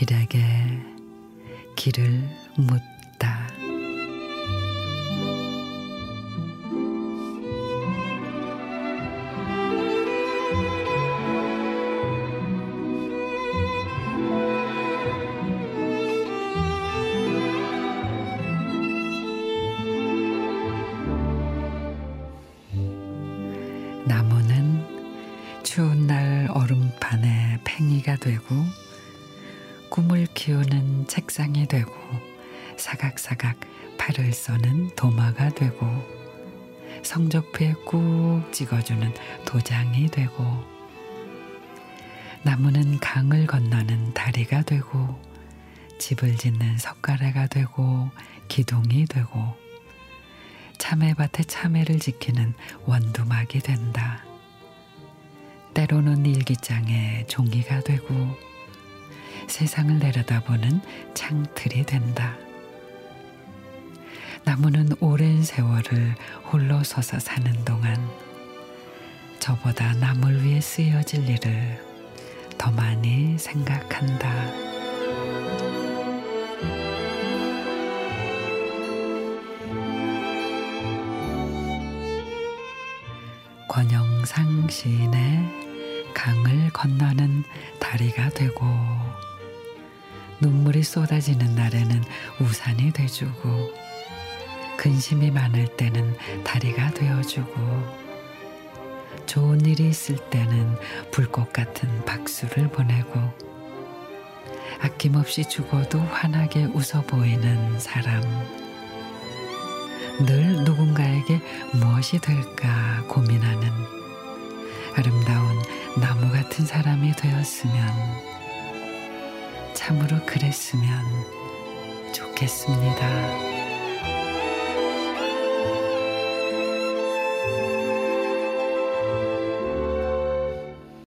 길에게 길을 묻 추운 날 얼음판에 팽이가 되고 꿈을 키우는 책상이 되고 사각사각 팔을 써는 도마가 되고 성적표에 꾹 찍어주는 도장이 되고 나무는 강을 건너는 다리가 되고 집을 짓는 석가래가 되고 기둥이 되고 참외밭에 참외를 지키는 원두막이 된다. 때로는 일기장에 종이가 되고 세상을 내려다보는 창틀이 된다. 나무는 오랜 세월을 홀로 서서 사는 동안 저보다 남을 위해 쓰여질 일을 더 많이 생각한다. 권영상 시인의 강을 건너는 다리가 되고 눈물이 쏟아지는 날에는 우산이 돼주고 근심이 많을 때는 다리가 되어주고 좋은 일이 있을 때는 불꽃 같은 박수를 보내고 아낌없이 죽어도 환하게 웃어 보이는 사람. 늘 누군가에게 무엇이 될까 고민하는 아름다운 나무 같은 사람이 되었으면 참으로 그랬으면 좋겠습니다.